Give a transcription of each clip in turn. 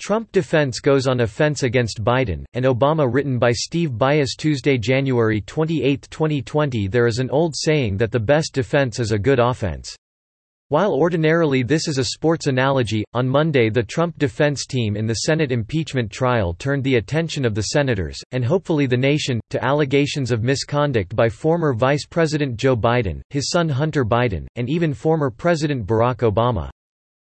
Trump defense goes on offense against Biden, and Obama written by Steve Byas Tuesday January 28, 2020 There is an old saying that the best defense is a good offense. While ordinarily this is a sports analogy, on Monday the Trump defense team in the Senate impeachment trial turned the attention of the senators, and hopefully the nation, to allegations of misconduct by former Vice President Joe Biden, his son Hunter Biden, and even former President Barack Obama.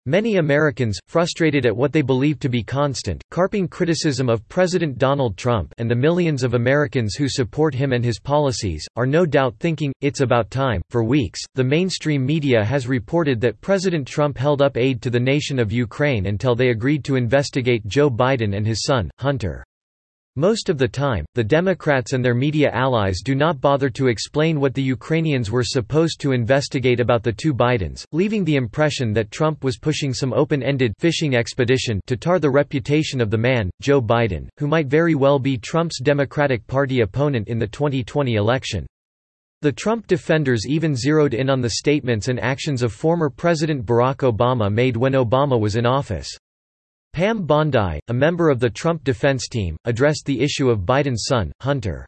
Many Americans, frustrated at what they believe to be constant, carping criticism of President Donald Trump and the millions of Americans who support him and his policies, are no doubt thinking, it's about time. For weeks, the mainstream media has reported that President Trump held up aid to the nation of Ukraine until they agreed to investigate Joe Biden and his son, Hunter. Most of the time, the Democrats and their media allies do not bother to explain what the Ukrainians were supposed to investigate about the two Bidens, leaving the impression that Trump was pushing some open-ended fishing expedition to tar the reputation of the man, Joe Biden, who might very well be Trump's Democratic Party opponent in the 2020 election. The Trump defenders even zeroed in on the statements and actions of former President Barack Obama made when Obama was in office. Pam Bondi, a member of the Trump defense team, addressed the issue of Biden's son, Hunter.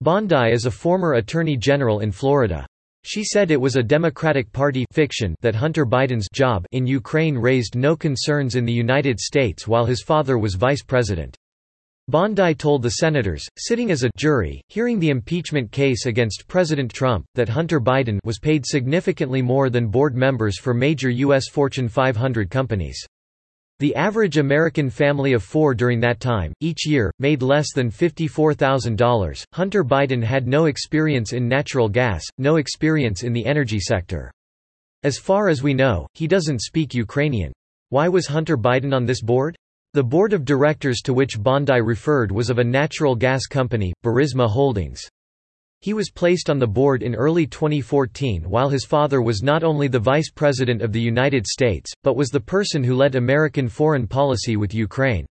Bondi is a former attorney general in Florida. She said it was a Democratic Party fiction that Hunter Biden's job in Ukraine raised no concerns in the United States while his father was vice president. Bondi told the senators, sitting as a jury, hearing the impeachment case against President Trump, that Hunter Biden was paid significantly more than board members for major U.S. Fortune 500 companies. The average American family of four during that time, each year, made less than $54,000. Hunter Biden had no experience in natural gas, no experience in the energy sector. As far as we know, he doesn't speak Ukrainian. Why was Hunter Biden on this board? The board of directors to which Bondi referred was of a natural gas company, Burisma Holdings. He was placed on the board in early 2014 while his father was not only the Vice President of the United States, but was the person who led American foreign policy with Ukraine.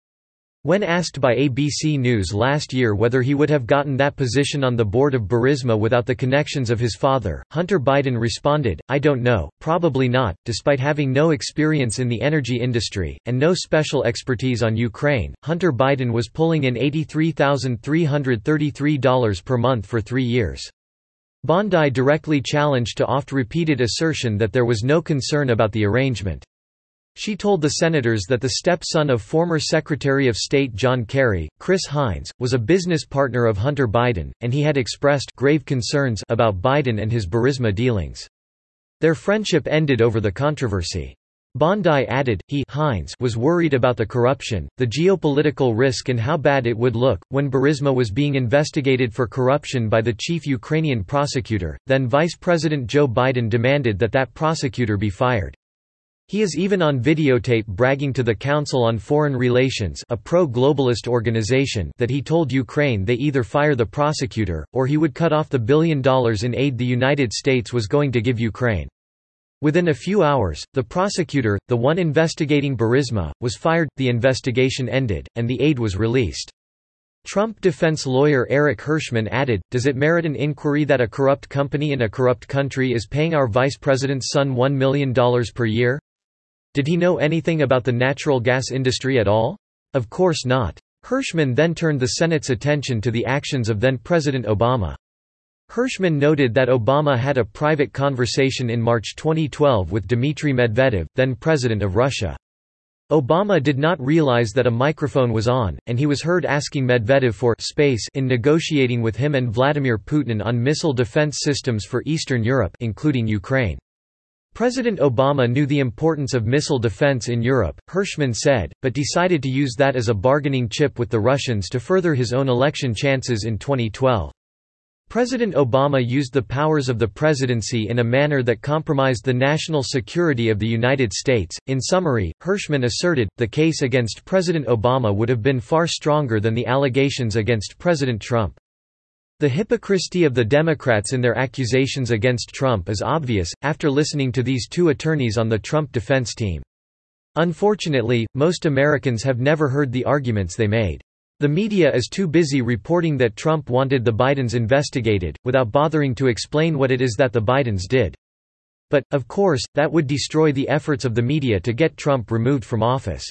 When asked by ABC News last year whether he would have gotten that position on the board of Burisma without the connections of his father, Hunter Biden responded, I don't know, probably not. Despite having no experience in the energy industry, and no special expertise on Ukraine, Hunter Biden was pulling in $83,333 per month for three years. Bondi directly challenged to oft-repeated assertion that there was no concern about the arrangement. She told the senators that the stepson of former Secretary of State John Kerry, Chris Heinz, was a business partner of Hunter Biden, and he had expressed grave concerns about Biden and his Burisma dealings. Their friendship ended over the controversy. Bondi added, he Heinz was worried about the corruption, the geopolitical risk and how bad it would look, when Burisma was being investigated for corruption by the chief Ukrainian prosecutor, then Vice President Joe Biden demanded that that prosecutor be fired. He is even on videotape bragging to the Council on Foreign Relations a pro-globalist organization that he told Ukraine they either fire the prosecutor, or he would cut off the billion dollars in aid the United States was going to give Ukraine. Within a few hours, the prosecutor, the one investigating Burisma, was fired, the investigation ended, and the aid was released. Trump defense lawyer Eric Herschmann added, Does it merit an inquiry that a corrupt company in a corrupt country is paying our vice president's son $1 million per year? Did he know anything about the natural gas industry at all? Of course not. Herschmann then turned the Senate's attention to the actions of then-President Obama. Herschmann noted that Obama had a private conversation in March 2012 with Dmitry Medvedev, then President of Russia. Obama did not realize that a microphone was on, and he was heard asking Medvedev for space in negotiating with him and Vladimir Putin on missile defense systems for Eastern Europe including Ukraine. President Obama knew the importance of missile defense in Europe, Herschmann said, but decided to use that as a bargaining chip with the Russians to further his own election chances in 2012. President Obama used the powers of the presidency in a manner that compromised the national security of the United States. In summary, Herschmann asserted, the case against President Obama would have been far stronger than the allegations against President Trump. The hypocrisy of the Democrats in their accusations against Trump is obvious, after listening to these two attorneys on the Trump defense team. Unfortunately, most Americans have never heard the arguments they made. The media is too busy reporting that Trump wanted the Bidens investigated, without bothering to explain what it is that the Bidens did. But, of course, that would destroy the efforts of the media to get Trump removed from office.